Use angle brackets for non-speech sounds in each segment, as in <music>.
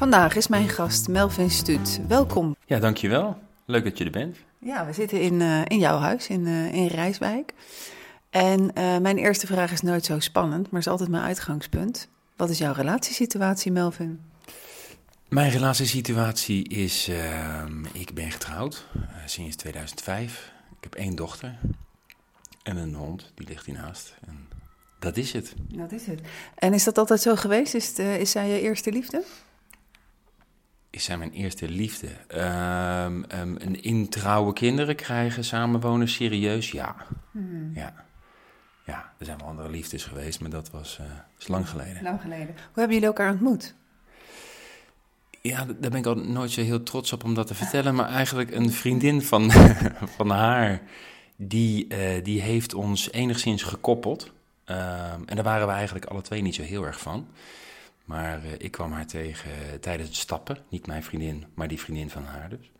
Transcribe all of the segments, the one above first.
Vandaag is mijn gast Melvin Stuut. Welkom. Ja, dankjewel. Leuk dat je er bent. Ja, we zitten in, uh, in jouw huis in, uh, in Rijswijk. En uh, mijn eerste vraag is nooit zo spannend, maar is altijd mijn uitgangspunt. Wat is jouw relatiesituatie, Melvin? Mijn relatiesituatie is, ehm, ik ben getrouwd sinds 2005. Ik heb één dochter en een hond, die ligt hiernaast. En dat is het. Dat is het. En is dat altijd zo geweest? Is, het, is zij je eerste liefde? Is zij mijn eerste liefde. Um, um, een introuwe kinderen krijgen, samenwonen, serieus? Ja. Hmm. ja. Ja, er zijn wel andere liefdes geweest, maar dat was uh, is lang geleden. Lang geleden. Hoe hebben jullie elkaar ontmoet? Ja, daar ben ik al nooit zo heel trots op om dat te vertellen. Maar eigenlijk een vriendin van, <laughs> van haar, die, uh, die heeft ons enigszins gekoppeld. Um, en daar waren we eigenlijk alle twee niet zo heel erg van. Maar uh, ik kwam haar tegen tijdens het stappen. Niet mijn vriendin, maar die vriendin van haar dus.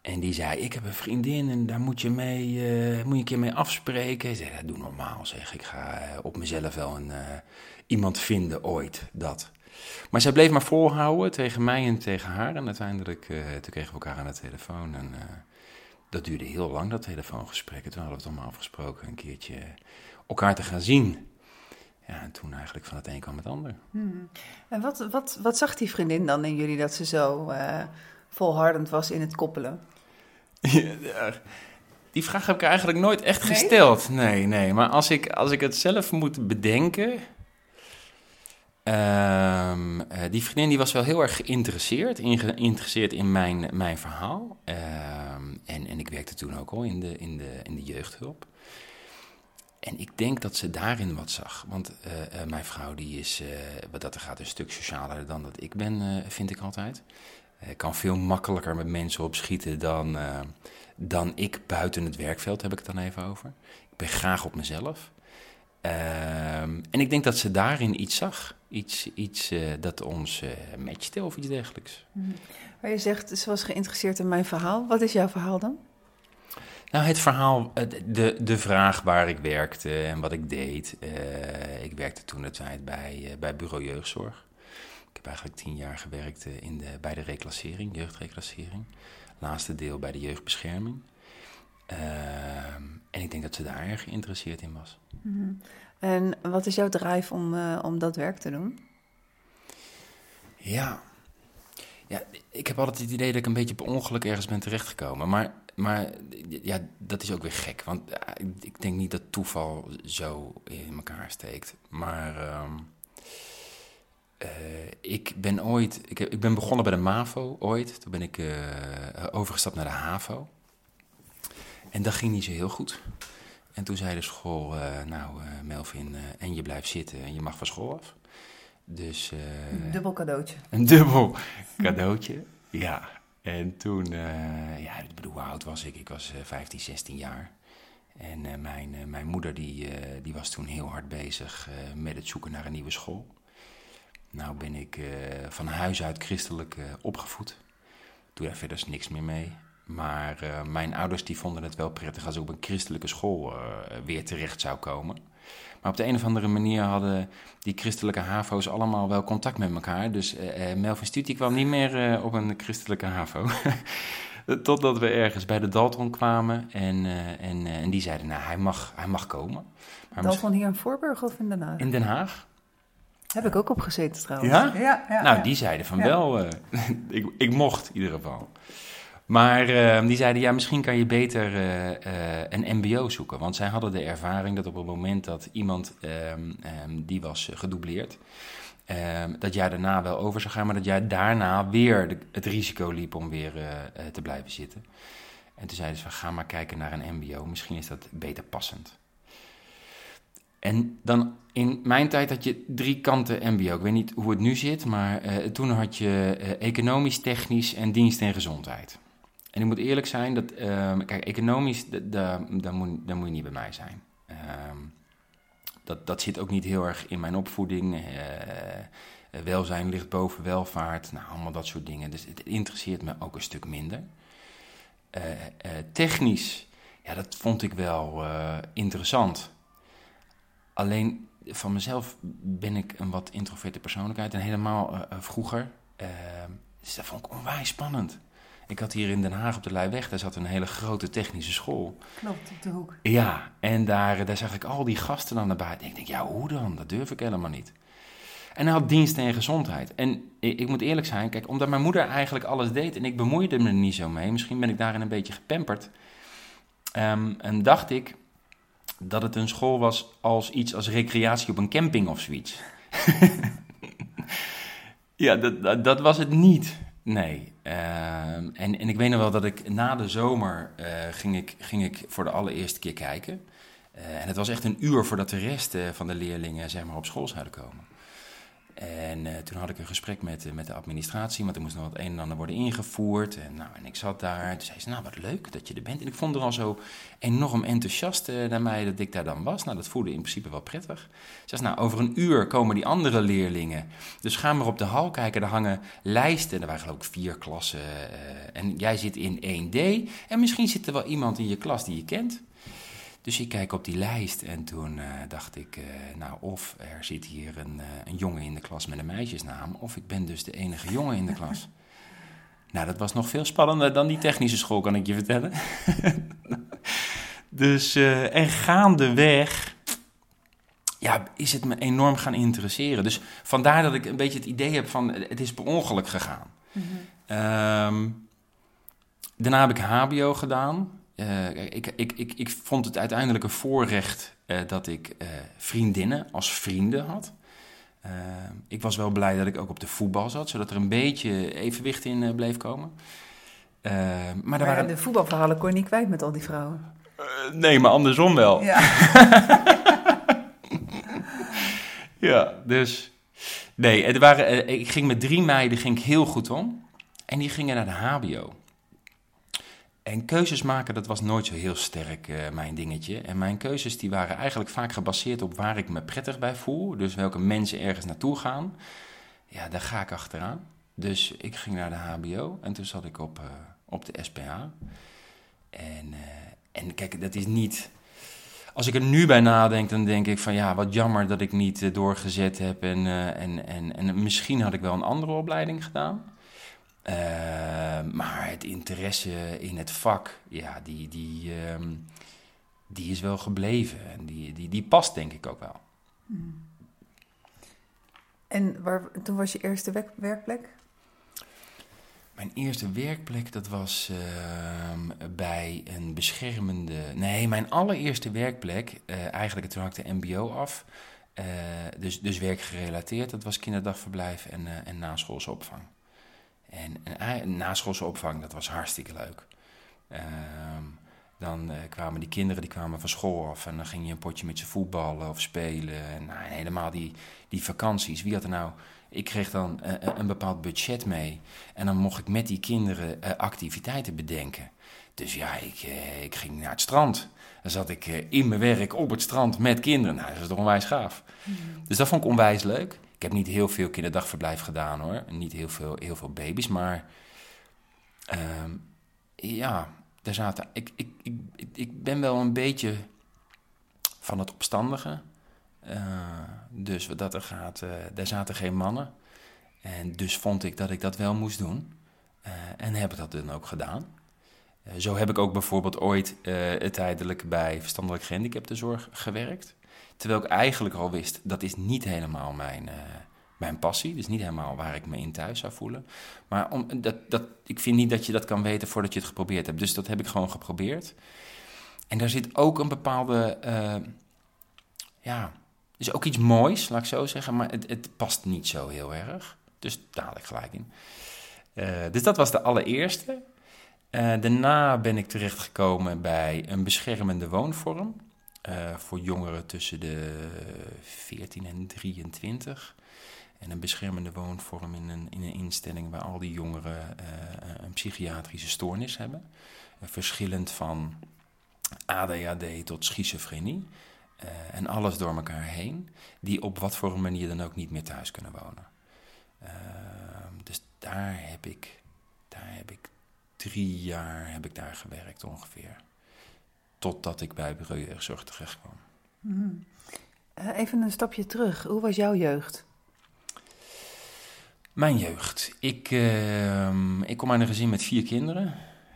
En die zei, ik heb een vriendin en daar moet je, mee, uh, moet je een keer mee afspreken. Ik zei, dat doe normaal zeg. Ik ga op mezelf wel een, iemand vinden ooit, dat. Maar zij bleef maar volhouden tegen mij en tegen haar. En uiteindelijk toen kregen we elkaar aan de telefoon. En dat duurde heel lang, dat telefoongesprek. En toen hadden we het allemaal afgesproken een keertje elkaar te gaan zien. Ja, en toen eigenlijk van het een kwam het ander. Hmm. En wat, wat, wat zag die vriendin dan in jullie dat ze zo uh, volhardend was in het koppelen? <laughs> Ja, die vraag heb ik eigenlijk nooit echt nee? gesteld. Nee, nee. Maar als ik, als ik het zelf moet bedenken. Um, uh, die vriendin die was wel heel erg geïnteresseerd, in, geïnteresseerd in mijn, mijn verhaal. Um, en, en ik werkte toen ook al in de, in de, in de jeugdhulp. En ik denk dat ze daarin wat zag. Want uh, uh, mijn vrouw die is, wat dat er gaat, een stuk socialer dan dat ik ben, vind ik altijd. Kan veel makkelijker met mensen opschieten dan, dan ik buiten het werkveld, heb ik het dan even over. Ik ben graag op mezelf. Ehm, en ik denk dat ze daarin iets zag. Iets, iets dat ons matchte of iets dergelijks. Mm. Maar je zegt, ze was geïnteresseerd in mijn verhaal. Wat is jouw verhaal dan? Nou, het verhaal, de, de vraag waar ik werkte en wat ik deed. Uh, ik werkte toen de tijd bij, uh, bij Bureau Jeugdzorg. Ik heb eigenlijk tien jaar gewerkt uh, in de, bij de reclassering, jeugdreclassering. Laatste deel bij de jeugdbescherming. Ehm, en ik denk dat ze daar erg geïnteresseerd in was. Mm -hmm. En wat is jouw drive om, om dat werk te doen? Ja. ja, ik heb altijd het idee dat ik een beetje per ongeluk ergens ben terechtgekomen. Maar maar ja, dat is ook weer gek. Want ik denk niet dat toeval zo in elkaar steekt. Maar uh, uh, ik ben ooit. Ik, heb, ik, ben begonnen bij de MAVO ooit. Toen ben ik uh, overgestapt naar de HAVO. En dat ging niet zo heel goed. En toen zei de school: Nou, Melvin, en je blijft zitten en je mag van school af. Dus. een dubbel cadeautje. Een dubbel cadeautje, ja. En toen, uh, ja, ik bedoel, hoe oud was ik? Ik was uh, 15, 16 jaar. En uh, mijn, mijn moeder die, die was toen heel hard bezig met het zoeken naar een nieuwe school. Nou ben ik van huis uit christelijk opgevoed. Doe daar verder niks meer mee. Maar mijn ouders die vonden het wel prettig als ik op een christelijke school weer terecht zou komen. Maar op de een of andere manier hadden die christelijke HAVO's allemaal wel contact met elkaar. Dus uh, Melvin Stuti kwam niet meer uh, op een christelijke HAVO. <laughs> Totdat we ergens bij de Dalton kwamen en, en, en die zeiden, nou, hij mag, hij mag komen. Maar Dalton hier in Voorburg of in Den Haag? In Den Haag. Heb ik ook op gezeten trouwens. Ja? ja, ja nou, ja. die zeiden van wel, <laughs> ik, ik mocht in ieder geval. Maar uh, die zeiden, ja, misschien kan je beter uh, uh, een mbo zoeken. Want zij hadden de ervaring dat op het moment dat iemand um, um, die was gedoubleerd... Um, dat jij daarna wel over zou gaan, maar dat jij daarna weer het risico liep om weer te blijven zitten. En toen zeiden ze, ga maar kijken naar een mbo, misschien is dat beter passend. En dan in mijn tijd had je drie kanten MBO. Ik weet niet hoe het nu zit, maar toen had je economisch, technisch en dienst en gezondheid. En ik moet eerlijk zijn, dat, um, kijk, economisch, daar moet, moet je niet bij mij zijn. Um, dat, dat zit ook niet heel erg in mijn opvoeding. Uh, welzijn ligt boven welvaart, nou, allemaal dat soort dingen. Dus het interesseert me ook een stuk minder. Uh, technisch, ja, dat vond ik wel interessant. Alleen van mezelf ben ik een wat introverte persoonlijkheid. En helemaal vroeger, Ehm, dus dat vond ik onwijs spannend. Ik had hier in Den Haag op de Leiweg, daar zat een hele grote technische school. Klopt, op de hoek. Ja, en daar, daar zag ik al die gasten dan naar buiten. Ik denk, ja, hoe dan? Dat durf ik helemaal niet. En hij had dienst en gezondheid. En ik, ik, moet eerlijk zijn, kijk, omdat mijn moeder eigenlijk alles deed en ik bemoeide me er niet zo mee, misschien ben ik daarin een beetje gepamperd. Um, en dacht ik dat het een school was als iets als recreatie op een camping of zoiets. <laughs> ja, dat, dat, was het niet. Nee. Ehm, en, en ik weet nog wel dat ik na de zomer uh, ging, ik, ging ik voor de allereerste keer kijken. Uh, en het was echt een uur voordat de rest van de leerlingen zeg maar, op school zouden komen. En uh, toen had ik een gesprek met, uh, met de administratie, want er moest nog wat een en ander worden ingevoerd. En, nou, en ik zat daar. Toen zei ze, nou wat leuk dat je er bent. En ik vond er al zo enorm enthousiast uh, naar mij dat ik daar dan was. Nou, dat voelde in principe wel prettig. Ze zei, nou, over een uur komen die andere leerlingen. Dus ga maar op de hal kijken, daar hangen lijsten. Er waren geloof ik vier klassen. en jij zit in 1D. En misschien zit er wel iemand in je klas die je kent. Dus ik kijk op die lijst en toen uh, dacht ik, uh, nou of er zit hier een, uh, een, jongen in de klas met een meisjesnaam, of ik ben dus de enige jongen in de klas. <laughs> nou, dat was nog veel spannender dan die technische school, kan ik je vertellen. <laughs> dus, en gaandeweg, ja, is het me enorm gaan interesseren. Dus vandaar dat ik een beetje het idee heb van, het is per ongeluk gegaan. Mm -hmm. um, daarna heb ik HBO gedaan. Uh, ik, ik, ik, ik vond het uiteindelijk een voorrecht uh, dat ik uh, vriendinnen als vrienden had. ik was wel blij dat ik ook op de voetbal zat, zodat er een beetje evenwicht in bleef komen. maar, maar waren... de voetbalverhalen kon je niet kwijt met al die vrouwen. nee, maar andersom wel. Ja, <laughs> ja dus. Nee, er waren, ik ging met drie meiden ging ik heel goed om. En die gingen naar de HBO. En keuzes maken, dat was nooit zo heel sterk uh, mijn dingetje. En mijn keuzes die waren eigenlijk vaak gebaseerd op waar ik me prettig bij voel. Dus welke mensen ergens naartoe gaan. Ja, daar ga ik achteraan. Dus ik ging naar de HBO en toen zat ik op, uh, op de SPH. En, uh, en kijk, dat is niet... Als ik er nu bij nadenk, dan denk ik van ja, wat jammer dat ik niet doorgezet heb. En, en, en, en misschien had ik wel een andere opleiding gedaan. Uh, maar het interesse in het vak, ja, die, die, um, die is wel gebleven. En die, die, die past denk ik ook wel. Hmm. En waar, toen was je eerste werk, werkplek? Mijn eerste werkplek, dat was uh, bij een beschermende... Nee, mijn allereerste werkplek, uh, eigenlijk toen had ik de mbo af... Uh, dus, dus werkgerelateerd, dat was kinderdagverblijf en, en naschoolse opvang. En, en naschoolse opvang, dat was hartstikke leuk. Um, dan uh, kwamen die kinderen die kwamen van school af en dan ging je een potje met ze voetballen of spelen. En, nou, helemaal die, die vakanties. Wie had er nou... Ik kreeg dan uh, een bepaald budget mee. En dan mocht ik met die kinderen uh, activiteiten bedenken. Dus ja, ik, ik ging naar het strand. Dan zat ik in mijn werk op het strand met kinderen. Nou, dat is toch onwijs gaaf. Mm. Dus dat vond ik onwijs leuk. Ik heb niet heel veel kinderdagverblijf gedaan hoor. Niet heel veel, heel veel baby's, maar uh, ja, daar zaten. Ik, ik, ik, ik ben wel een beetje van het opstandige. Uh, dus wat dat er gaat, uh, daar zaten geen mannen. En dus vond ik dat ik dat wel moest doen. Uh, en heb ik dat dan ook gedaan. zo heb ik ook bijvoorbeeld ooit tijdelijk bij verstandelijk gehandicaptenzorg gewerkt. Terwijl ik eigenlijk al wist, dat is niet helemaal mijn, uh, mijn passie. Dus niet helemaal waar ik me in thuis zou voelen. Maar om, dat, dat, ik vind niet dat je dat kan weten voordat je het geprobeerd hebt. Dus dat heb ik gewoon geprobeerd. En daar zit ook een bepaalde, uh, ja, is ook iets moois, laat ik zo zeggen. Maar het, het past niet zo heel erg. Dus haal ik gelijk in. Uh, dus dat was de allereerste. daarna ben ik terechtgekomen bij een beschermende woonvorm. Uh, voor jongeren tussen de 14 en 23. En een beschermende woonvorm in een, in een instelling waar al die jongeren uh, een psychiatrische stoornis hebben. Uh, verschillend van ADHD tot schizofrenie. en alles door elkaar heen. Die op wat voor een manier dan ook niet meer thuis kunnen wonen. Ehm, dus daar heb ik, daar heb ik drie jaar heb ik daar gewerkt ongeveer totdat ik bij Bureau Jeugdzorg terecht kwam. Mm. even een stapje terug. Hoe was jouw jeugd? Mijn jeugd. Ik, ehm, ik kom uit een gezin met vier kinderen.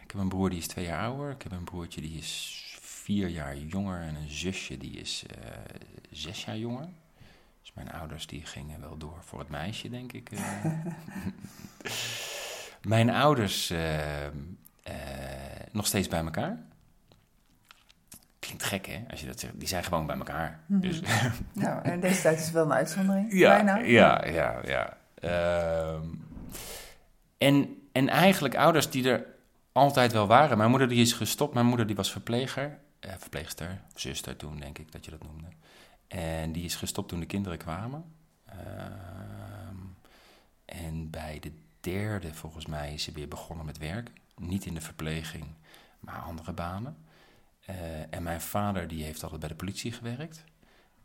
Ik heb een broer die is twee jaar ouder. Ik heb een broertje die is vier jaar jonger. En een zusje die is eh, zes jaar jonger. Dus mijn ouders die gingen wel door voor het meisje, denk ik. eh. <laughs> mijn ouders ehm, eh, nog steeds bij elkaar. Klinkt gek, hè, als je dat zegt. Die zijn gewoon bij elkaar. Dus, <laughs> Nou, en deze tijd is wel een uitzondering. ja, Bijna. ja, ja, ja. Ehm, en, en eigenlijk ouders die er altijd wel waren. Mijn moeder die is gestopt. Mijn moeder die was verpleger. eh, verpleegster, zuster toen denk ik dat je dat noemde. En die is gestopt toen de kinderen kwamen. Ehm, en bij de derde, volgens mij, is ze weer begonnen met werk. Niet in de verpleging, maar andere banen. Eh, en mijn vader die heeft altijd bij de politie gewerkt.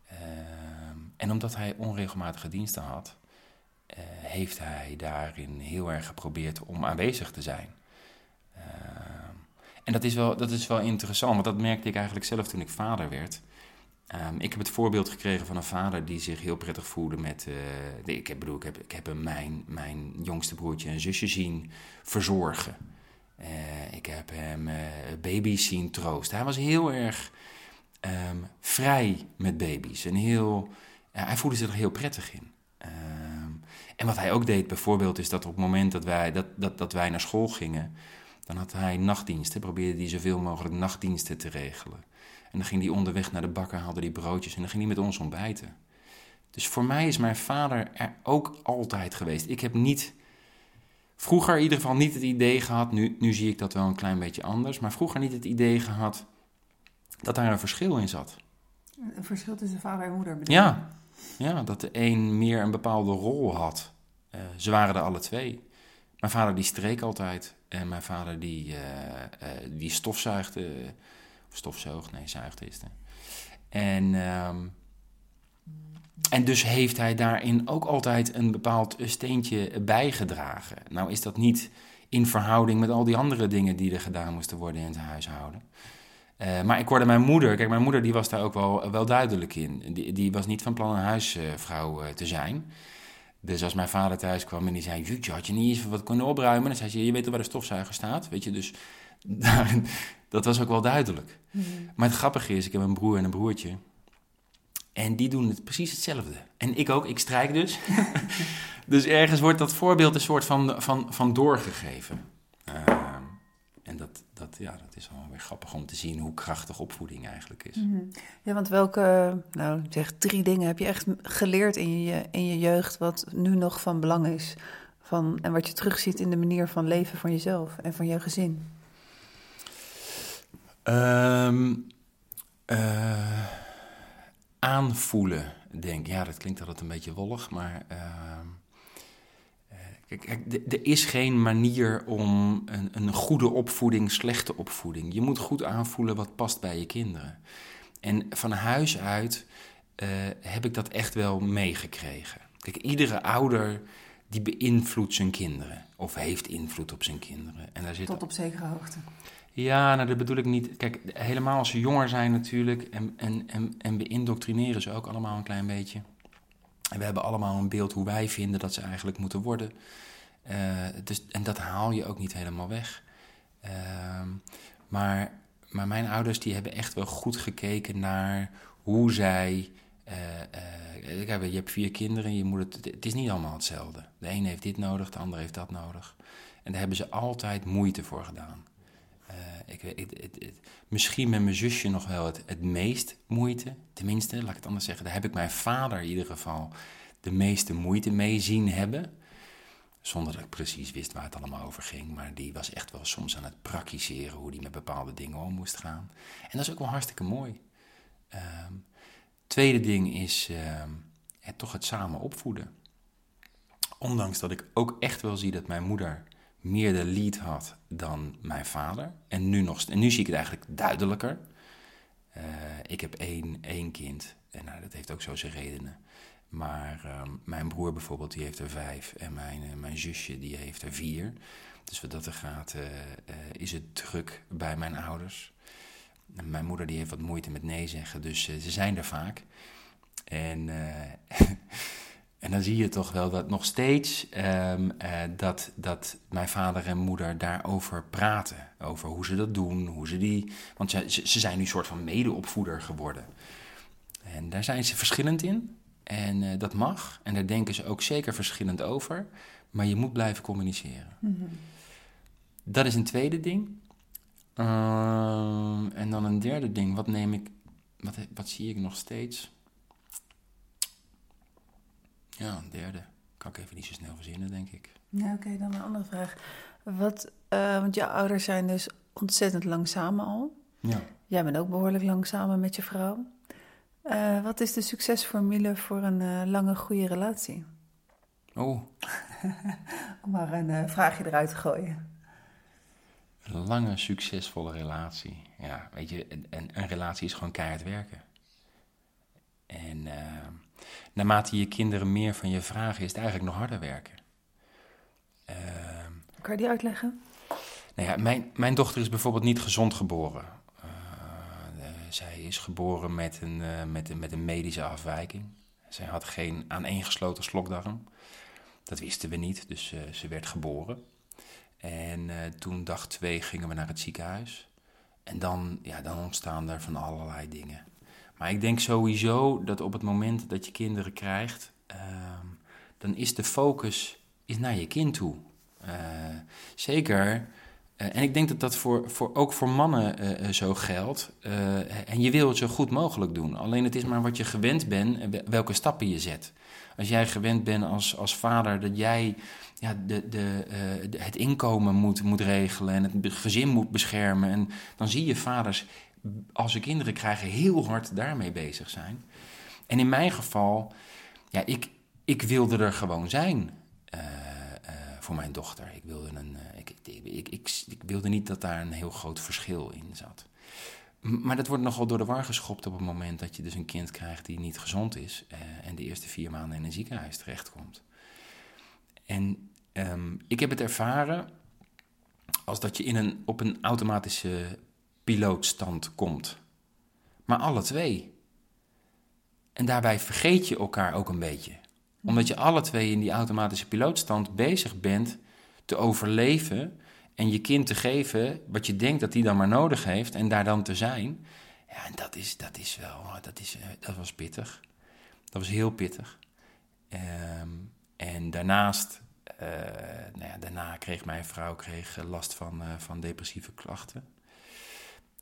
Ehm, en omdat hij onregelmatige diensten had, eh, heeft hij daarin heel erg geprobeerd om aanwezig te zijn. Ehm, en dat is, wel, dat is wel interessant, want dat merkte ik eigenlijk zelf toen ik vader werd. Ehm, ik heb het voorbeeld gekregen van een vader die zich heel prettig voelde met. eh, ik, heb, bedoel, ik, heb, ik heb mijn, mijn jongste broertje en zusje zien verzorgen. Eh, ik heb hem eh, baby's zien troosten. Hij was heel erg ehm, vrij met baby's. En heel, ja, hij voelde zich er heel prettig in. Ehm, en wat hij ook deed bijvoorbeeld is dat op het moment dat wij, dat, dat, dat wij naar school gingen... dan had hij nachtdiensten, probeerde hij zoveel mogelijk nachtdiensten te regelen. En dan ging hij onderweg naar de bakker, haalde hij broodjes en dan ging hij met ons ontbijten. Dus voor mij is mijn vader er ook altijd geweest. Ik heb niet, vroeger in ieder geval niet het idee gehad, nu, nu zie ik dat wel een klein beetje anders, maar vroeger niet het idee gehad dat daar een verschil in zat. Een verschil tussen vader en moeder bedoel? Ja, ja dat de een meer een bepaalde rol had. Eh, ze waren er alle twee. Mijn vader die streek altijd en mijn vader die, eh, eh, die stofzuigde, of stofzoog, nee, zuigde is het. En, ehm, en dus heeft hij daarin ook altijd een bepaald steentje bijgedragen. Nou is dat niet in verhouding met al die andere dingen die er gedaan moesten worden in het huishouden. Eh, maar ik hoorde mijn moeder, kijk, mijn moeder die was daar ook wel, wel duidelijk in. Die, die was niet van plan een huisvrouw eh, te zijn. Dus als mijn vader thuis kwam en die zei: Jutje, had je niet eens wat kunnen opruimen? Dan zei ze: Je weet toch waar de stofzuiger staat? Weet je, dus <laughs> daar- dat was ook wel duidelijk. Maar het grappige is: ik heb een broer en een broertje. En die doen het precies hetzelfde. En ik ook, ik strijk dus. <laughs> dus ergens wordt dat voorbeeld een soort van, van, van doorgegeven. Ehm, en dat, dat, ja, dat is wel weer grappig om te zien hoe krachtig opvoeding eigenlijk is. Mhm. Ja, want welke, nou zeg drie dingen heb je echt geleerd in je, in je jeugd wat nu nog van belang is? Van, en wat je terugziet in de manier van leven van jezelf en van je gezin? Ehm, eh, aanvoelen, denk. Ja, dat klinkt altijd een beetje wollig, maar... ehm, eh, Kijk, kijk, er is geen manier om een, een goede opvoeding, slechte opvoeding. Je moet goed aanvoelen wat past bij je kinderen. En van huis uit eh, heb ik dat echt wel meegekregen. Kijk, iedere ouder die beïnvloedt zijn kinderen. Of heeft invloed op zijn kinderen. En daar zit Tot op zekere hoogte. Ja, nou dat bedoel ik niet. Kijk, helemaal als ze jonger zijn natuurlijk. En, en, en, en we indoctrineren ze ook allemaal een klein beetje. En we hebben allemaal een beeld hoe wij vinden dat ze eigenlijk moeten worden. Eh, dus, en dat haal je ook niet helemaal weg. Ehm, maar, maar mijn ouders die hebben echt wel goed gekeken naar hoe zij... eh, eh, kijk, je hebt vier kinderen, je moet het, het is niet allemaal hetzelfde. De een heeft dit nodig, de ander heeft dat nodig. En daar hebben ze altijd moeite voor gedaan. Eh, ik, het- misschien met mijn zusje nog wel het, meest moeite. Tenminste, laat ik het anders zeggen. Daar heb ik mijn vader in ieder geval de meeste moeite mee zien hebben. Zonder dat ik precies wist waar het allemaal over ging. Maar die was echt wel soms aan het praktiseren hoe die met bepaalde dingen om moest gaan. En dat is ook wel hartstikke mooi. Ehm, tweede ding is ehm, toch het samen opvoeden. Ondanks dat ik ook echt wel zie dat mijn moeder meer de lead had dan mijn vader. En nu, nog, en nu zie ik het eigenlijk duidelijker. Eh, ik heb één, één kind en nou, dat heeft ook zo zijn redenen. Maar ehm, mijn broer bijvoorbeeld, die heeft er vijf. En mijn, eh, mijn zusje, die heeft er vier. Dus wat dat er gaat, eh, is het druk bij mijn ouders. Mijn moeder die heeft wat moeite met nee zeggen, dus ze zijn er vaak. En, <laughs> En dan zie je toch wel dat nog steeds ehm, eh, dat, dat mijn vader en moeder daarover praten. Over hoe ze dat doen, hoe ze die... Want ze, ze zijn nu een soort van medeopvoeder geworden. En daar zijn ze verschillend in. En eh, dat mag. En daar denken ze ook zeker verschillend over. Maar je moet blijven communiceren. Mhm. Dat is een tweede ding. Ehm, en dan een derde ding. Wat neem ik... Wat, wat zie ik nog steeds? Ja, een derde. Kan ik even niet zo snel verzinnen, denk ik. Ja, oké, dan een andere vraag. Wat, eh, want jouw ouders zijn dus ontzettend lang samen al. Ja. Jij bent ook behoorlijk lang samen met je vrouw. Eh, wat is de succesformule voor een eh, lange, goede relatie? Oh, <laughs> Om maar een vraagje eruit te gooien. een lange, succesvolle relatie. Ja, weet je, een, een, een relatie is gewoon keihard werken. En naarmate je kinderen meer van je vragen, is het eigenlijk nog harder werken. Ehm, Kan je die uitleggen? Nou ja, mijn, mijn dochter is bijvoorbeeld niet gezond geboren. Eh, eh, zij is geboren met een, eh, met, een, met een medische afwijking. Zij had geen aaneengesloten slokdarm. Dat wisten we niet, dus ze werd geboren. En toen dag twee gingen we naar het ziekenhuis. En dan, ja, dan ontstaan er van allerlei dingen. Maar ik denk sowieso dat op het moment dat je kinderen krijgt, ehm, dan is de focus is naar je kind toe. Eh, zeker. eh, en ik denk dat dat voor, voor, ook voor mannen eh, zo geldt. En je wil het zo goed mogelijk doen. Alleen het is maar wat je gewend bent en we- welke stappen je zet. Als jij gewend bent als, als vader dat jij ja, de, de, het inkomen moet, moet regelen en het gezin moet beschermen. En dan zie je vaders, als ze kinderen krijgen, heel hard daarmee bezig zijn. En in mijn geval, ja, ik, ik wilde er gewoon zijn eh, eh, voor mijn dochter. Ik wilde, een, eh, ik, ik, ik, wilde niet dat daar een heel groot verschil in zat. Maar dat wordt nogal door de war geschopt op het moment dat je dus een kind krijgt die niet gezond is en de eerste vier maanden in een ziekenhuis terechtkomt. En ehm, ik heb het ervaren als dat je in een, op een automatische pilootstand komt. Maar alle twee. En daarbij vergeet je elkaar ook een beetje. Omdat je alle twee in die automatische pilootstand bezig bent te overleven en je kind te geven wat je denkt dat hij dan maar nodig heeft en daar dan te zijn. Ja, en dat is, dat is wel, dat, is, eh, dat was pittig. Dat was heel pittig. Ehm, en daarnaast, eh, nou ja, daarna kreeg mijn vrouw kreeg eh, last van, van depressieve klachten.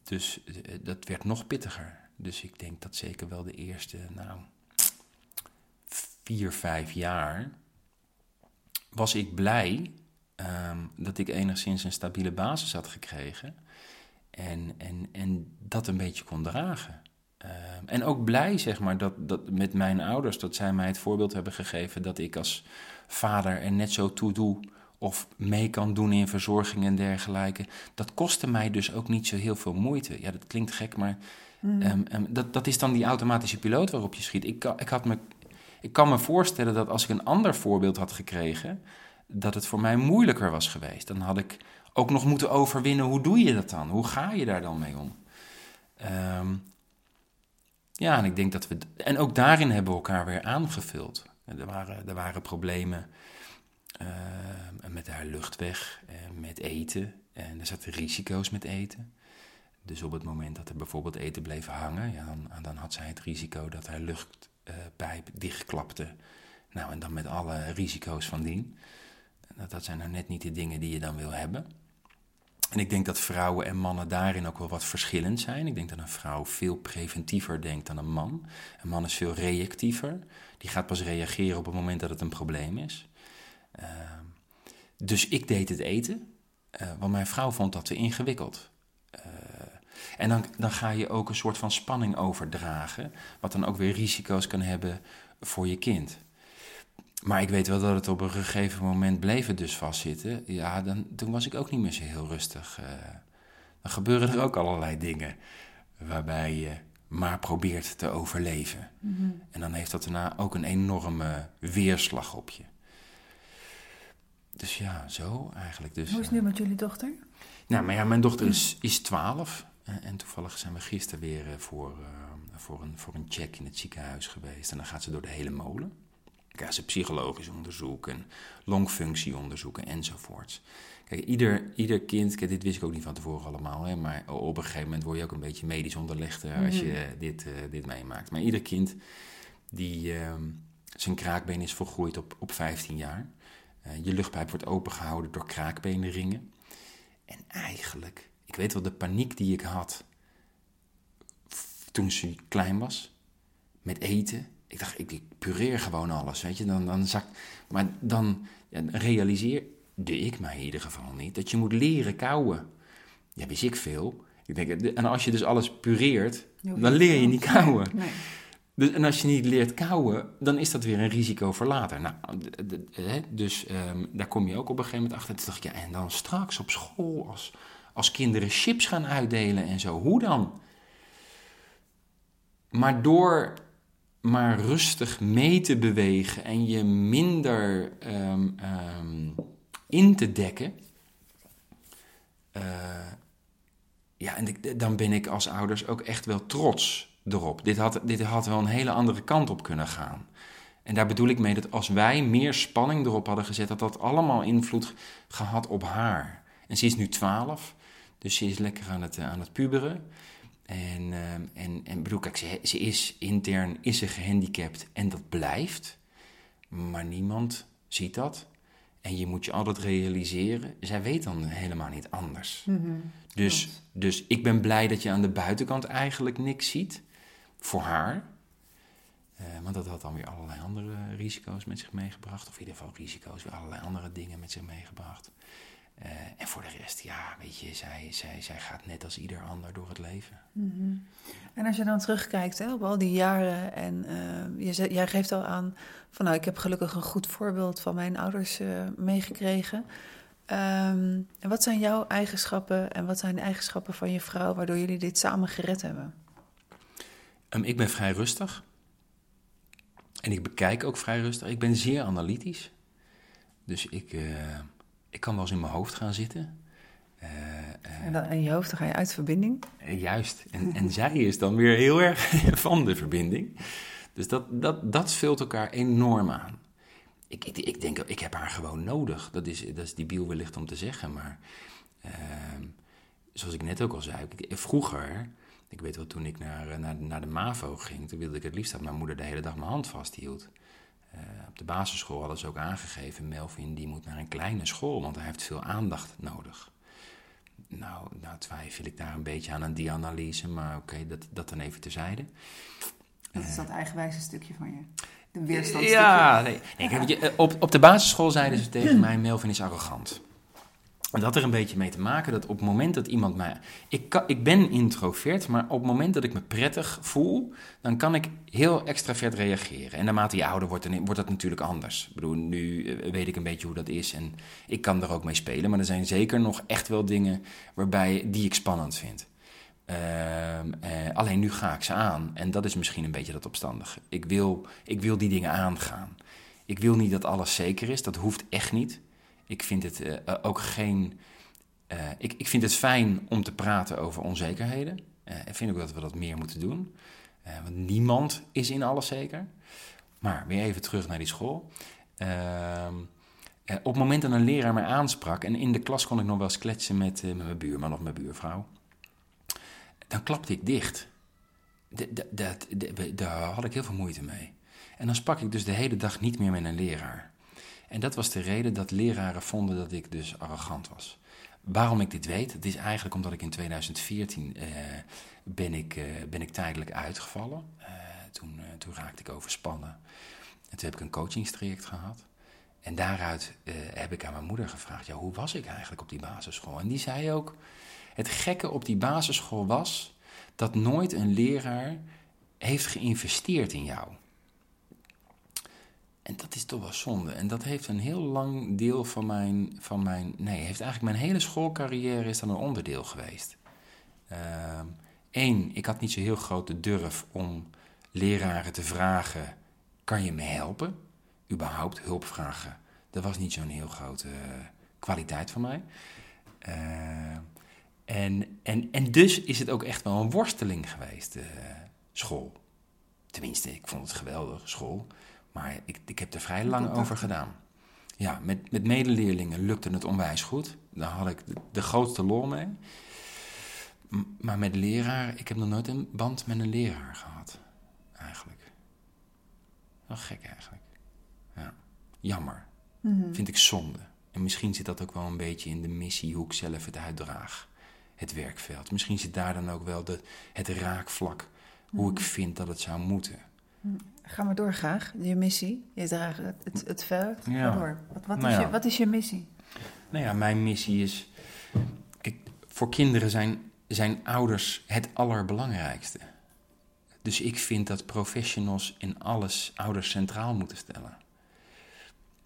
Dus eh, dat werd nog pittiger. Dus ik denk dat zeker wel de eerste, nou, vier, vijf jaar was ik blij ehm, dat ik enigszins een stabiele basis had gekregen. En, en, en dat een beetje kon dragen. Ehm, en ook blij, zeg maar, dat, dat met mijn ouders, dat zij mij het voorbeeld hebben gegeven dat ik als vader er net zo toe doe of mee kan doen in verzorging en dergelijke. Dat kostte mij dus ook niet zo heel veel moeite. Ja, dat klinkt gek, maar ehm, ehm, dat, dat is dan die automatische piloot waarop je schiet. Ik, kan- ik, had me, ik kan me voorstellen dat als ik een ander voorbeeld had gekregen, dat het voor mij moeilijker was geweest. Dan had ik ook nog moeten overwinnen, hoe doe je dat dan? Hoe ga je daar dan mee om? Ehm, ja, en ik denk dat we. En ook daarin hebben we elkaar weer aangevuld. Er waren, er waren problemen met haar luchtweg, eh, met eten. En er zaten risico's met eten. Dus op het moment dat er bijvoorbeeld eten bleef hangen, ja, dan, dan had zij het risico dat haar luchtpijp dichtklapte. Nou, en dan met alle risico's van dien. Dat, dat zijn nou net niet de dingen die je dan wil hebben. En ik denk dat vrouwen en mannen daarin ook wel wat verschillend zijn. Ik denk dat een vrouw veel preventiever denkt dan een man. Een man is veel reactiever. Die gaat pas reageren op het moment dat het een probleem is. Ehm, dus ik deed het eten, eh, want mijn vrouw vond dat te ingewikkeld. Eh, en dan, dan ga je ook een soort van spanning overdragen, wat dan ook weer risico's kan hebben voor je kind. Maar ik weet wel dat het op een gegeven moment bleef het dus vastzitten. Ja, dan, toen was ik ook niet meer zo heel rustig. eh. dan gebeuren er ook allerlei dingen waarbij je maar probeert te overleven. En dan heeft dat daarna ook een enorme weerslag op je. Dus ja, zo eigenlijk. Dus, Hoe is het eh, nu met jullie dochter? nou, maar ja, mijn dochter is, is 12. eh, en toevallig zijn we gisteren weer eh, voor, voor, een, voor een check in het ziekenhuis geweest. En dan gaat ze door de hele molen. krijgen ze psychologisch onderzoek en longfunctieonderzoeken enzovoorts. Kijk, ieder, ieder kind, kijk, dit wist ik ook niet van tevoren allemaal, hè, maar op een gegeven moment word je ook een beetje medisch onderlegd als je Mhm. dit, eh, dit meemaakt. Maar ieder kind die ehm, zijn kraakbeen is volgroeid op, op 15 jaar. Eh, je luchtpijp wordt opengehouden door kraakbeenringen. En eigenlijk, ik weet wel de paniek die ik had toen ze klein was, met eten. Ik dacht, ik, ik pureer gewoon alles, weet je. Dan, dan zak, maar dan ja, realiseerde ik mij in ieder geval niet dat je moet leren kauwen. Ja, wist ik veel. Ik denk, en als je dus alles pureert, dan leer je niet kauwen. Nee. Dus, en als je niet leert kauwen, dan is dat weer een risico voor later. Nou, dus ehm, daar kom je ook op een gegeven moment achter. Dacht ik, ja, en dan straks op school, als, als kinderen chips gaan uitdelen en zo, hoe dan? Maar door maar rustig mee te bewegen en je minder ehm, ehm, in te dekken, eh, ja, en dan ben ik als ouders ook echt wel trots erop. Dit had, dit had wel een hele andere kant op kunnen gaan. En daar bedoel ik mee dat als wij meer spanning erop hadden gezet, dat dat allemaal invloed gehad op haar. En ze is nu 12, dus ze is lekker aan het, eh, aan het puberen. En, ehm, en, en bedoel, kijk, ze, ze is intern is ze gehandicapt en dat blijft. Maar niemand ziet dat. En je moet je altijd realiseren, zij weet dan helemaal niet anders. Mhm. Dus, dus ik ben blij dat je aan de buitenkant eigenlijk niks ziet. Voor haar. Want dat had dan weer allerlei andere risico's met zich meegebracht. Of in ieder geval risico's, weer allerlei andere dingen met zich meegebracht. Eh, en voor de rest, ja, weet je, zij, zij, zij gaat net als ieder ander door het leven. Mhm. En als je dan terugkijkt hè, op al die jaren en eh, je, jij geeft al aan van nou, ik heb gelukkig een goed voorbeeld van mijn ouders meegekregen. En wat zijn jouw eigenschappen en wat zijn de eigenschappen van je vrouw waardoor jullie dit samen gered hebben? Ehm, ik ben vrij rustig. En ik bekijk ook vrij rustig. Ik ben zeer analytisch. Dus ik, eh, ik kan wel eens in mijn hoofd gaan zitten. Eh, eh, En dan in je hoofd dan ga je uit verbinding. Juist. En, en <laughs> zij is dan weer heel erg <laughs> van de verbinding. Dus dat, dat, dat vult elkaar enorm aan. Ik, ik, ik denk, ik heb haar gewoon nodig. Dat is, dat is debiel wellicht om te zeggen, maar... ehm, zoals ik net ook al zei, ik- vroeger... Ik weet wel, toen ik naar, eh, naar, naar de MAVO ging... toen wilde ik het liefst dat mijn moeder de hele dag mijn hand vasthield. Eh, op de basisschool hadden ze ook aangegeven... Melvin, die moet naar een kleine school, want hij heeft veel aandacht nodig. Nou, nou twijfel ik daar een beetje aan, aan die analyse, maar oké, dat, dat dan even terzijde. Dat is dat eigenwijze stukje van je. De Ja, nee. kijk, eh, op, op de basisschool zeiden ze tegen <clears throat> mij, Melvin is arrogant. Dat er een beetje mee te maken dat op het moment dat iemand mij... Ik, ik ben introvert, maar op het moment dat ik me prettig voel... dan kan ik heel extravert reageren. En naarmate je ouder wordt, wordt dat natuurlijk anders. Ik bedoel, nu eh, weet ik een beetje hoe dat is en ik kan er ook mee spelen. Maar er zijn zeker nog echt wel dingen waarbij, die ik spannend vind. Ehm, eh, alleen nu ga ik ze aan. En dat is misschien een beetje dat opstandige. Ik wil, ik wil die dingen aangaan. Ik wil niet dat alles zeker is. Dat hoeft echt niet. Ik vind het eh, eh, ook geen. eh, ik, ik vind het fijn om te praten over onzekerheden. Ik vind ook dat we dat meer moeten doen. Want niemand is in alles zeker. Maar weer even terug naar die school. Ehm, eh, op het moment dat een leraar mij aansprak. en in de klas kon ik nog wel eens kletsen met, met mijn buurman of mijn buurvrouw dan klapte ik dicht. Daar had ik heel veel moeite mee. En dan sprak ik dus de hele dag niet meer met een leraar. En dat was de reden dat leraren vonden dat ik dus arrogant was. Waarom ik dit weet, het is eigenlijk omdat ik in 2014 eh, ben, ik, eh, ben ik tijdelijk uitgevallen. Eh, toen, toen raakte ik overspannen. En toen heb ik een coachingstraject gehad. En daaruit heb ik aan mijn moeder gevraagd, ja, hoe was ik eigenlijk op die basisschool? En die zei ook, het gekke op die basisschool was dat nooit een leraar heeft geïnvesteerd in jou. En dat is toch wel zonde. En dat heeft een heel lang deel van mijn, van mijn nee, heeft eigenlijk mijn hele schoolcarrière is dan een onderdeel geweest. Eén, ik had niet zo heel grote durf om leraren te vragen, kan je me helpen? Überhaupt hulp vragen. Dat was niet zo'n heel grote eh, kwaliteit van mij. Eh, en, en, en dus is het ook echt wel een worsteling geweest, eh, school. Tenminste, ik vond het geweldig, school. Maar ik, ik heb er vrij lang over gedaan. Ja, met, met medeleerlingen lukte het onwijs goed. Daar had ik de, de grootste lol mee. Maar met leraar, ik heb nog nooit een band met een leraar gehad. Eigenlijk. Wel gek eigenlijk. Ja. Jammer. Mhm. Vind ik zonde. En misschien zit dat ook wel een beetje in de missie hoe ik zelf het uitdraag. Het werkveld. Misschien zit daar dan ook wel de, het raakvlak. Hoe ik vind dat het zou moeten. Ga maar door graag, je missie. Je draagt het, het, het veld. Ga Ja. door. Wat, wat, Nou is ja. je, wat is je missie? Nou ja, mijn missie is. Kijk, voor kinderen zijn, zijn ouders het allerbelangrijkste. Dus ik vind dat professionals in alles ouders centraal moeten stellen.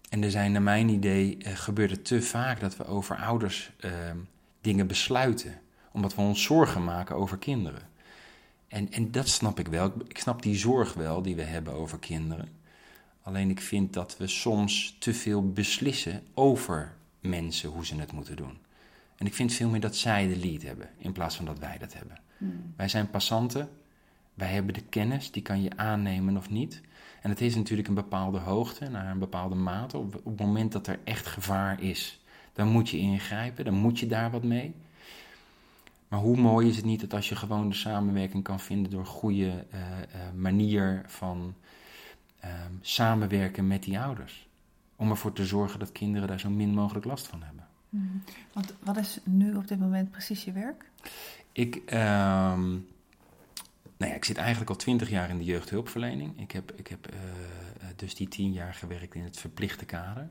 En er zijn, naar mijn idee, eh, gebeurt het te vaak dat we over ouders eh, dingen besluiten. Omdat we ons zorgen maken over kinderen. En, en dat snap ik wel. Ik- snap die zorg wel die we hebben over kinderen. Alleen ik vind dat we soms te veel beslissen over mensen hoe ze het moeten doen. En ik vind veel meer dat zij de lead hebben in plaats van dat wij dat hebben. Wij zijn passanten, wij hebben de kennis, die kan je aannemen of niet. En het is natuurlijk een bepaalde hoogte, naar een bepaalde mate. Op, op het moment dat er echt gevaar is, dan moet je ingrijpen, dan moet je daar wat mee. Maar hoe mooi is het niet dat als je gewoon de samenwerking kan vinden door een goede eh, eh, manier van ehm, samenwerken met die ouders. Om ervoor te zorgen dat kinderen daar zo min mogelijk last van hebben. Want wat is nu op dit moment precies je werk? Ik, ehm, nou ja, ik zit eigenlijk al twintig jaar in de jeugdhulpverlening. Ik heb, ik heb eh, dus die tien jaar gewerkt in het verplichte kader.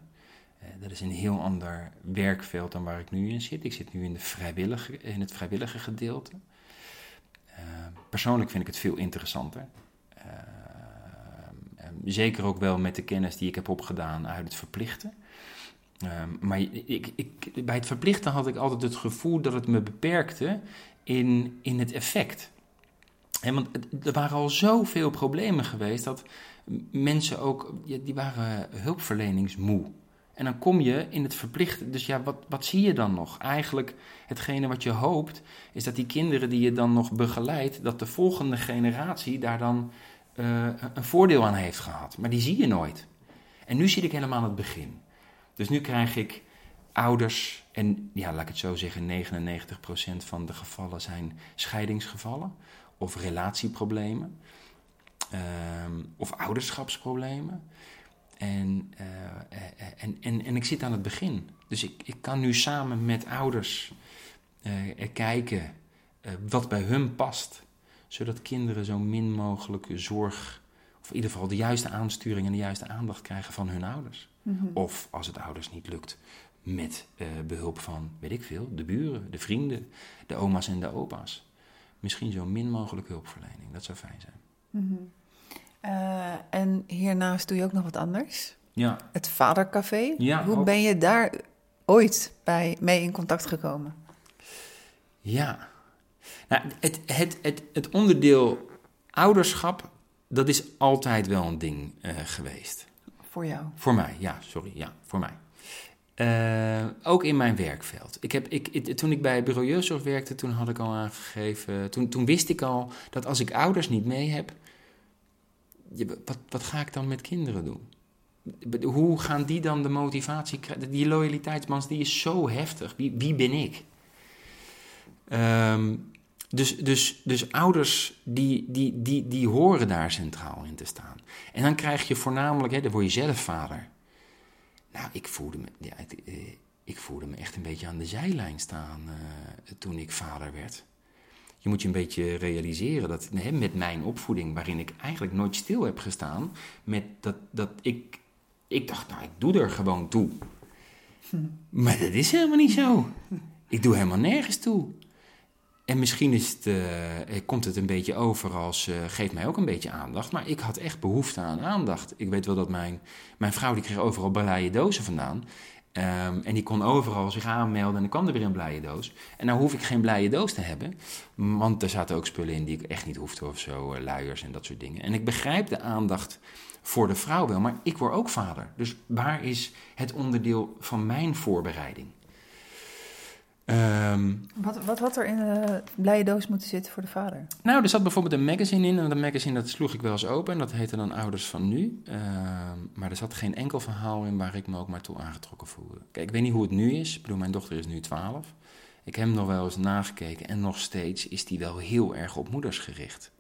Eh, dat is een heel ander werkveld dan waar ik nu in zit. Ik zit nu in, de in het vrijwillige gedeelte. Eh, persoonlijk vind ik het veel interessanter. Eh, eh, zeker ook wel met de kennis die ik heb opgedaan uit het verplichte. Ehm, maar ik, ik, bij het verplichten had ik altijd het gevoel dat het me beperkte in, in het effect. Want er waren al zoveel problemen geweest dat mensen ook, die waren hulpverleningsmoe. En dan kom je in het verplichten. Dus ja, wat, wat zie je dan nog? Eigenlijk, hetgene wat je hoopt, is dat die kinderen die je dan nog begeleidt, dat de volgende generatie daar dan eh, een voordeel aan heeft gehad. Maar die zie je nooit. En nu zit ik helemaal het begin. Dus nu krijg ik ouders, en ja, laat ik het zo zeggen, 99% van de gevallen zijn scheidingsgevallen of relatieproblemen ehm, of ouderschapsproblemen. En, eh, eh, en, en, en ik zit aan het begin. Dus ik, ik kan nu samen met ouders eh, kijken wat bij hun past, zodat kinderen zo min mogelijk zorg, of in ieder geval de juiste aansturing en de juiste aandacht krijgen van hun ouders. Of als het ouders niet lukt, met eh, behulp van, weet ik veel, de buren, de vrienden, de oma's en de opa's. Misschien zo min mogelijk hulpverlening, dat zou fijn zijn. Eh, en hiernaast doe je ook nog wat anders. Ja, Het Vadercafé. Ja, Hoe ook. ben je daar ooit bij, mee in contact gekomen? ja. Nou, het, het, het, het onderdeel ouderschap, dat is altijd wel een ding eh, geweest. Voor jou. Voor mij, ja, sorry, ja, voor mij. Eh, ook in mijn werkveld. Ik heb, ik, ik- toen ik bij Bureau Jeugdzorg werkte, toen had ik al aangegeven, toen, toen wist ik al dat als ik ouders niet mee heb, wat, ga ik dan met kinderen doen? Hoe gaan die dan de motivatie krijgen? Die loyaliteitsband die is zo heftig. Wie, wie ben ik? Ehm, dus, dus, dus ouders die, die, die, die horen daar centraal in te staan. En dan krijg je voornamelijk, hè, dan word je zelf vader. Nou, ik voelde me, ja, het, eh, ik voelde me echt een beetje aan de zijlijn staan eh, toen ik vader werd. Je moet je een beetje realiseren dat hè, met mijn opvoeding, waarin ik eigenlijk nooit stil heb gestaan, met dat, dat ik, ik dacht, nou, ik doe er gewoon toe. <laughs> Maar dat is helemaal niet zo. Ik doe helemaal nergens toe. En misschien is het, eh, komt het een beetje over als eh, geef mij ook een beetje aandacht. Maar ik had echt behoefte aan aandacht. Ik weet wel dat mijn, mijn vrouw die kreeg overal blije dozen vandaan. Ehm, en die kon overal zich aanmelden en dan kwam er weer een blije doos. En nou hoef ik geen blije doos te hebben. Want er zaten ook spullen in die ik echt niet hoefde of zo. eh, luiers en dat soort dingen. En ik begrijp de aandacht voor de vrouw wel. Maar ik word ook vader. Dus waar is het onderdeel van mijn voorbereiding? Ehm, Wat, wat had er in de blije doos moeten zitten voor de vader? nou, er zat bijvoorbeeld een magazine in. En dat magazine dat sloeg ik wel eens open. En dat heette dan Ouders van Nu. Ehm, maar er zat geen enkel verhaal in waar ik me ook maar toe aangetrokken voelde. Kijk, ik weet niet hoe het nu is. Ik bedoel, mijn dochter is nu 12. Ik heb hem nog wel eens nagekeken. En nog steeds is die wel heel erg op moeders gericht.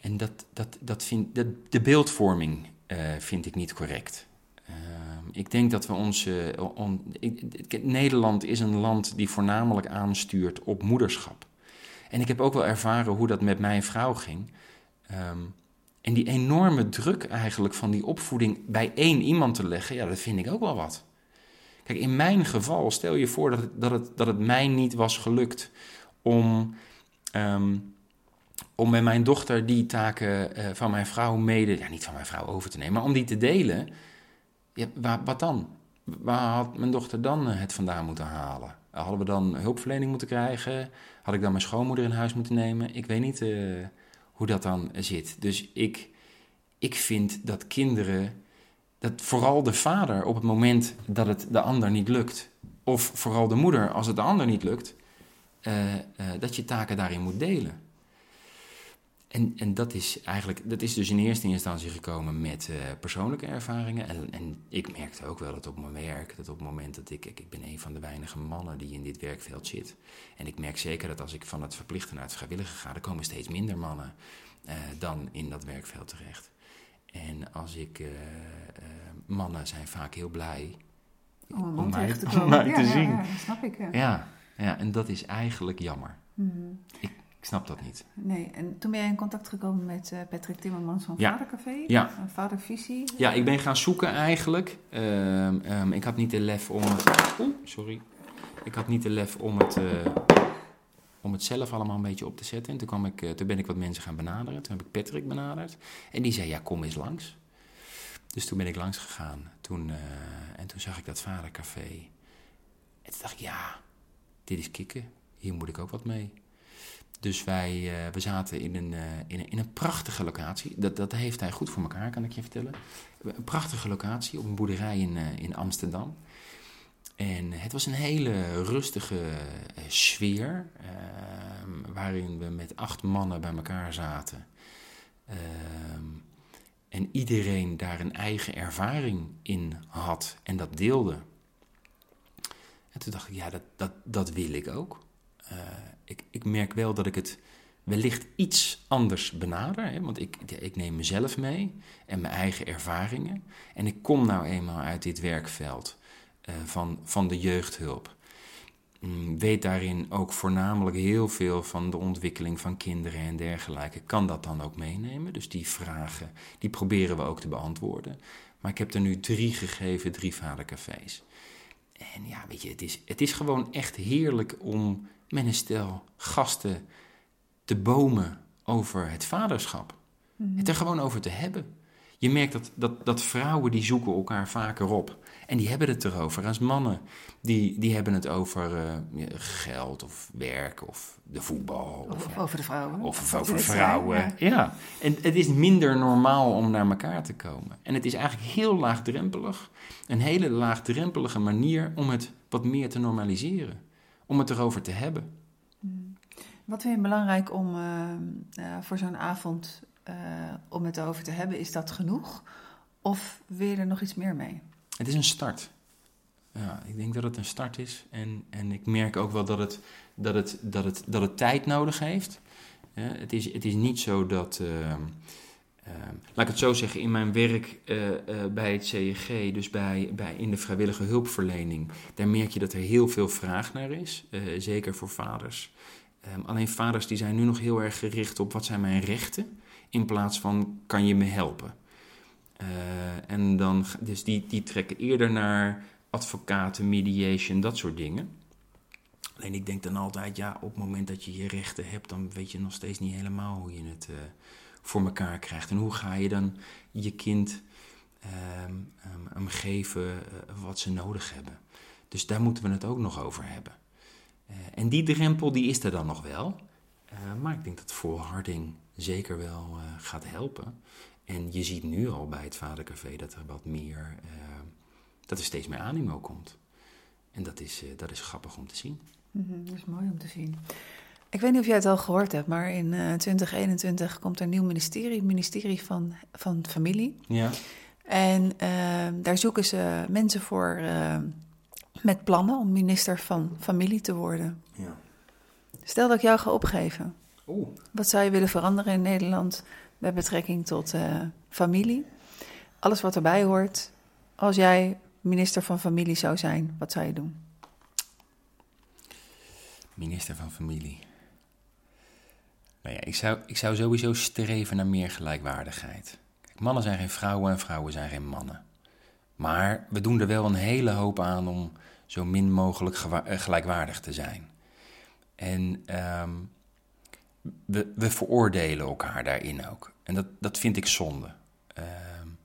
En dat, dat, dat vind, dat, de beeldvorming eh, vind ik niet correct. Ehm, ik denk dat we onze. ik- Nederland is een land die voornamelijk aanstuurt op moederschap. En ik heb ook wel ervaren hoe dat met mijn vrouw ging. Ehm, en die enorme druk eigenlijk van die opvoeding bij één iemand te leggen, ja, dat vind ik ook wel wat. Kijk, in mijn geval, stel je voor dat het, dat het, dat het mij niet was gelukt om, ehm, om met mijn dochter die taken eh, van mijn vrouw mede, ja, niet van mijn vrouw over te nemen, maar om die te delen. Ja, wat dan? Waar had mijn dochter dan eh, het vandaan moeten halen? Hadden we dan hulpverlening moeten krijgen? Had ik dan mijn schoonmoeder in huis moeten nemen? Ik weet niet eh, hoe dat dan zit. Dus ik, ik vind dat kinderen, dat vooral de vader op het moment dat het de ander niet lukt, of vooral de moeder als het de ander niet lukt, eh, eh, dat je taken daarin moet delen. En, en dat is eigenlijk, dat is dus in eerste instantie gekomen met eh, persoonlijke ervaringen. En, en ik merkte ook wel dat op mijn werk, dat op het moment dat ik, ik, ik ben een van de weinige mannen die in dit werkveld zit. En ik merk zeker dat als ik van het verplichte naar het vrijwillige ga, er komen steeds minder mannen eh, dan in dat werkveld terecht. En als ik, eh, mannen zijn vaak heel blij Om Om mij- te om mij ja, te ja, zien. Ja, dat snap ik. Ja. Ja, en dat is eigenlijk jammer. Mhm. Ik snap dat niet. Nee, en toen ben jij in contact gekomen met eh, Patrick Timmermans van Ja. Vadercafé. Ja. Vadervisie. Ja, ik ben gaan zoeken eigenlijk. Ehm, ehm, ik had niet de lef om het. Oeh, sorry. Ik had niet de lef om het, eh, om het zelf allemaal een beetje op te zetten. En toen, kwam ik, eh, toen ben ik wat mensen gaan benaderen. Toen heb ik Patrick benaderd. En die zei: Ja, kom eens langs. Dus toen ben ik langs gegaan. Toen, en toen zag ik dat vadercafé. En toen dacht ik: Ja, dit is kicken. Hier moet ik ook wat mee. Dus wij eh, we zaten in een, eh, in, een, in een prachtige locatie. Dat, dat heeft hij goed voor elkaar, kan ik je vertellen. Een prachtige locatie op een boerderij in, eh, in Amsterdam. En het was een hele rustige sfeer. ehm, waarin we met acht mannen bij elkaar zaten. Ehm, en iedereen daar een eigen ervaring in had en dat deelde. En toen dacht ik, ja, dat, dat, dat wil ik ook. Eh, ik, ik merk wel dat ik het wellicht iets anders benader. Hè? Want ik, ik neem mezelf mee en mijn eigen ervaringen. En ik kom nou eenmaal uit dit werkveld eh, van, van de jeugdhulp. Mm, Weet daarin ook voornamelijk heel veel van de ontwikkeling van kinderen en dergelijke. Kan dat dan ook meenemen? Dus die vragen, die proberen we ook te beantwoorden. Maar ik heb er nu drie gegeven, drie vadercafés. En ja, weet je, het is, het is gewoon echt heerlijk om met een stel gasten te bomen over het vaderschap. Mhm. Het er gewoon over te hebben. Je merkt dat, dat, dat vrouwen die zoeken elkaar vaker op. En die hebben het erover. Als mannen, die, die hebben het over eh, geld of werk of de voetbal. Of, over de vrouwen. of over zijn, vrouwen. ja. Ja. en het is minder normaal om naar elkaar te komen. En het is eigenlijk heel laagdrempelig. Een hele laagdrempelige manier om het wat meer te normaliseren. Om het erover te hebben. Wat vind je belangrijk om eh, eh, voor zo'n avond om het erover te hebben? Is dat genoeg? Of wil je er nog iets meer mee? Het is een start. Ja, ik denk dat het een start is. En, en ik merk ook wel dat het, dat het, dat het, dat het tijd nodig heeft. Het, is, het is niet zo dat. ehm, ehm, laat ik het zo zeggen, in mijn werk eh, eh, bij het CEG, dus bij, bij, in de vrijwillige hulpverlening, daar merk je dat er heel veel vraag naar is. eh, zeker voor vaders. Ehm, alleen vaders die zijn nu nog heel erg gericht op wat zijn mijn rechten, in plaats van kan je me helpen. Eh, en dan, dus die, die trekken eerder naar advocaten, mediation, dat soort dingen. Alleen ik denk dan altijd, ja, op het moment dat je je rechten hebt, dan weet je nog steeds niet helemaal hoe je het eh, voor elkaar krijgt. En hoe ga je dan je kind hem geven eh, wat ze nodig hebben. Dus daar moeten we het ook nog over hebben. En die drempel, die is er dan nog wel. Maar ik denk dat volharding zeker wel gaat helpen. En je ziet nu al bij het Vadercafé dat er wat meer, eh, dat er steeds meer animo komt. En dat is, uh, dat is grappig om te zien. Mm -hmm, dat is mooi om te zien. Ik weet niet of jij het al gehoord hebt, maar in uh, 2021 komt er een nieuw ministerie, het ministerie van, van Familie. Ja. En daar zoeken ze mensen voor met plannen om minister van Familie te worden. Ja. Stel dat ik jou ga opgeven. Oeh. Wat zou je willen veranderen in Nederland met betrekking tot uh, familie? Alles wat erbij hoort. Als jij minister van Familie zou zijn, wat zou je doen? Minister van Familie. Nou ja, ik zou, ik zou sowieso streven naar meer gelijkwaardigheid. Kijk, mannen zijn geen vrouwen en vrouwen zijn geen mannen. Maar we doen er wel een hele hoop aan om zo min mogelijk gelijkwaardig te zijn. En um, we, we, veroordelen elkaar daarin ook. En dat, dat vind ik zonde. Um,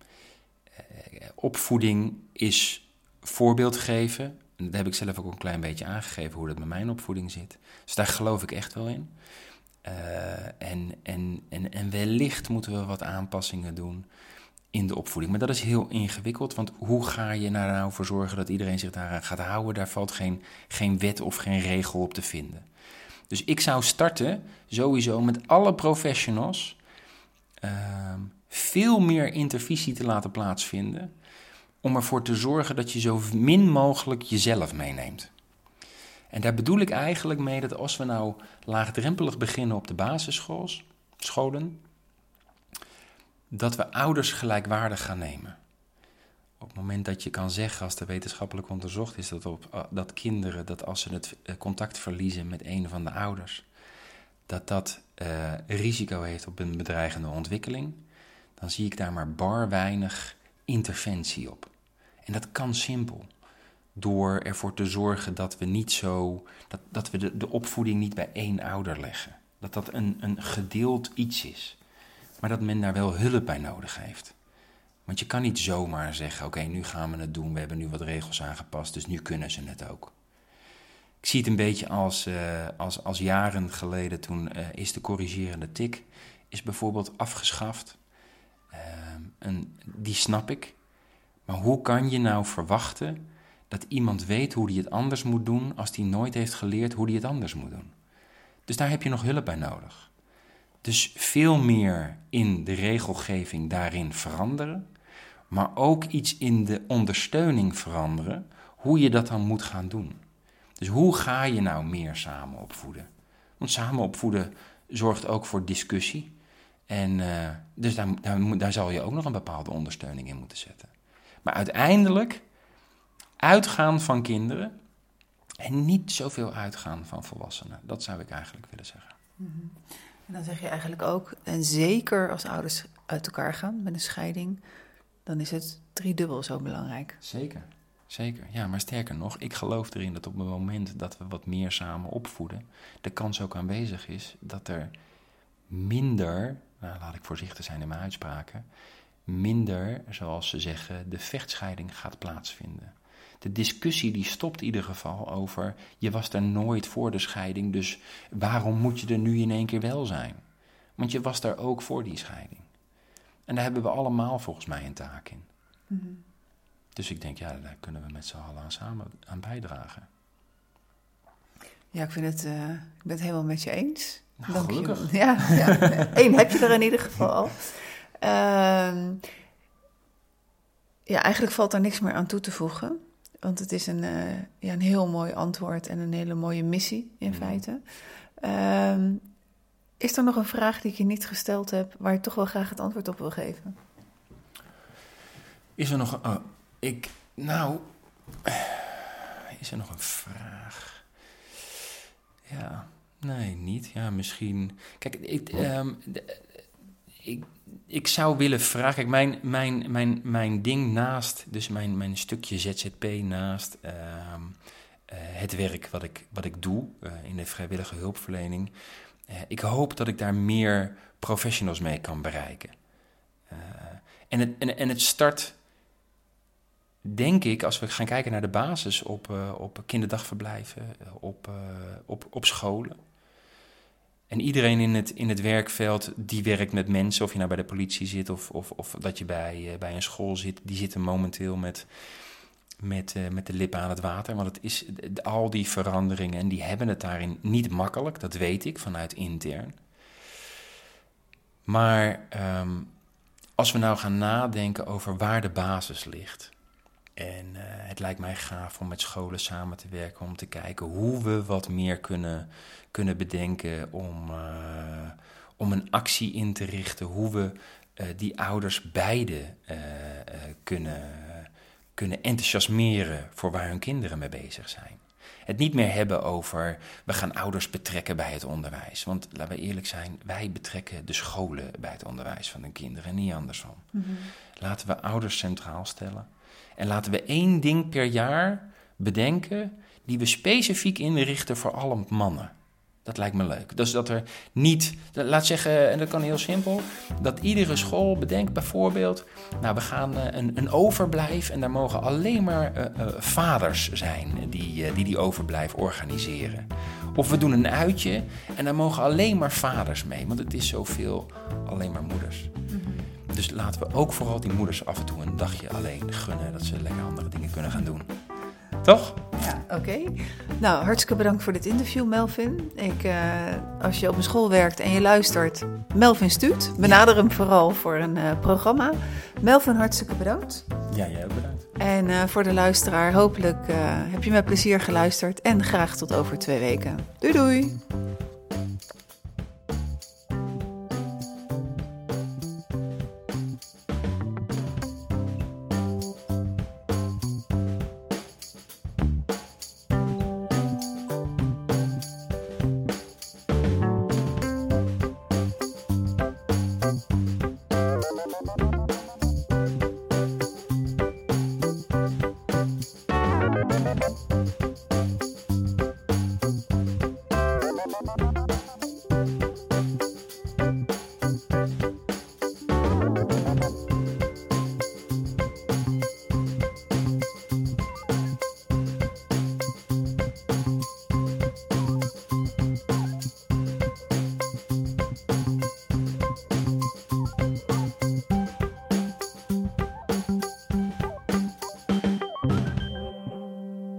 opvoeding is voorbeeld geven. En dat heb ik zelf ook een klein beetje aangegeven hoe dat met mijn opvoeding zit. Dus daar geloof ik echt wel in. Uh, en, en, en, en wellicht moeten we wat aanpassingen doen in de opvoeding. Maar dat is heel ingewikkeld, want hoe ga je er nou voor zorgen dat iedereen zich daaraan gaat houden? Daar valt geen, geen wet of geen regel op te vinden. Dus ik zou starten sowieso met alle professionals uh, veel meer intervisie te laten plaatsvinden. Om ervoor te zorgen dat je zo min mogelijk jezelf meeneemt. En daar bedoel ik eigenlijk mee dat als we nou laagdrempelig beginnen op de basisscholen, dat we ouders gelijkwaardig gaan nemen. Op het moment dat je kan zeggen, als er wetenschappelijk onderzocht is, dat, op, dat kinderen, dat als ze het contact verliezen met een van de ouders, dat dat uh, risico heeft op een bedreigende ontwikkeling, dan zie ik daar maar bar weinig interventie op. En dat kan simpel. Door ervoor te zorgen dat we niet zo. dat, dat we de, de opvoeding niet bij één ouder leggen. Dat dat een, een gedeeld iets is. Maar dat men daar wel hulp bij nodig heeft. Want je kan niet zomaar zeggen: oké, nu gaan we het doen, we hebben nu wat regels aangepast, dus nu kunnen ze het ook. Ik zie het een beetje als, uh, als, als jaren geleden, toen uh, is de corrigerende tik is bijvoorbeeld afgeschaft. Uh, en die snap ik. Maar hoe kan je nou verwachten dat iemand weet hoe hij het anders moet doen als hij nooit heeft geleerd hoe hij het anders moet doen? Dus daar heb je nog hulp bij nodig. Dus veel meer in de regelgeving daarin veranderen, maar ook iets in de ondersteuning veranderen, hoe je dat dan moet gaan doen. Dus hoe ga je nou meer samen opvoeden? Want samen opvoeden zorgt ook voor discussie. En uh, dus daar, daar, daar zal je ook nog een bepaalde ondersteuning in moeten zetten. Maar uiteindelijk uitgaan van kinderen en niet zoveel uitgaan van volwassenen. Dat zou ik eigenlijk willen zeggen. -hmm. En dan zeg je eigenlijk ook, en zeker als ouders uit elkaar gaan met een scheiding, dan is het driedubbel zo belangrijk. Zeker, zeker. Ja, maar sterker nog, ik geloof erin dat op het moment dat we wat meer samen opvoeden, de kans ook aanwezig is dat er minder, nou, laat ik voorzichtig zijn in mijn uitspraken, minder, zoals ze zeggen, de vechtscheiding gaat plaatsvinden. De discussie die stopt in ieder geval over, je was er nooit voor de scheiding, dus waarom moet je er nu in één keer wel zijn? Want je was daar ook voor die scheiding. En daar hebben we allemaal volgens mij een taak in. Mm -hmm. Dus ik denk, ja, daar kunnen we met z'n allen aan samen aan bijdragen. Ja, ik vind het, uh, ik ben het helemaal met je eens. Nou, Dank gelukkig. Je. Ja, ja. <laughs> Eén heb je er in ieder geval al. Uh, ja, eigenlijk valt daar niks meer aan toe te voegen. Want het is een, uh, ja, een heel mooi antwoord en een hele mooie missie in mm. feite. Uh, is er nog een vraag die ik je niet gesteld heb, waar je toch wel graag het antwoord op wil geven? Is er nog een. Oh, ik. Nou. Is er nog een vraag? Ja. Nee, niet. Ja, misschien. Kijk, ik, de, ik, ik zou willen vragen. Kijk, mijn, mijn, mijn, mijn ding naast, dus mijn, mijn stukje ZZP naast uh, uh, het werk wat ik, wat ik doe uh, in de vrijwillige hulpverlening. Ik hoop dat ik daar meer professionals mee kan bereiken. en, het, en, en het start, denk ik, als we gaan kijken naar de basis op, op kinderdagverblijven, op, op, op scholen. En iedereen in het, in het werkveld die werkt met mensen, of je nou bij de politie zit of, of, of dat je bij, uh, bij een school zit, die zitten momenteel met met, uh, met de lippen aan het water. Want het is, al die veranderingen, en die hebben het daarin niet makkelijk. Dat weet ik vanuit intern. Maar um, als we nou gaan nadenken over waar de basis ligt. En uh, het lijkt mij gaaf om met scholen samen te werken. Om te kijken hoe we wat meer kunnen, kunnen bedenken om, uh, om een actie in te richten. Hoe we die ouders beide kunnen, kunnen enthousiasmeren voor waar hun kinderen mee bezig zijn. Het niet meer hebben over we gaan ouders betrekken bij het onderwijs. Want laten we eerlijk zijn, wij betrekken de scholen bij het onderwijs van hun kinderen en niet andersom. Mm -hmm. Laten we ouders centraal stellen. En laten we één ding per jaar bedenken die we specifiek inrichten voor alle mannen. Dat lijkt me leuk. Dus dat er niet, laat zeggen, en dat kan heel simpel, dat iedere school bedenkt bijvoorbeeld, nou we gaan een, een overblijf en daar mogen alleen maar uh, uh, vaders zijn die, uh, die die overblijf organiseren. Of we doen een uitje en daar mogen alleen maar vaders mee, want het is zoveel alleen maar moeders. -hmm. Dus laten we ook vooral die moeders af en toe een dagje alleen gunnen, dat ze lekker andere dingen kunnen gaan doen. Toch? Ja, oké. Okay. Nou, hartstikke bedankt voor dit interview, Melvin. Ik, uh, als je op een school werkt en je luistert, Melvin Stuut. Benader hem vooral voor een uh, programma. Melvin, hartstikke bedankt. Ja, jij ook bedankt. En uh, voor de luisteraar, hopelijk heb je met plezier geluisterd. En graag tot over twee weken. Doei doei!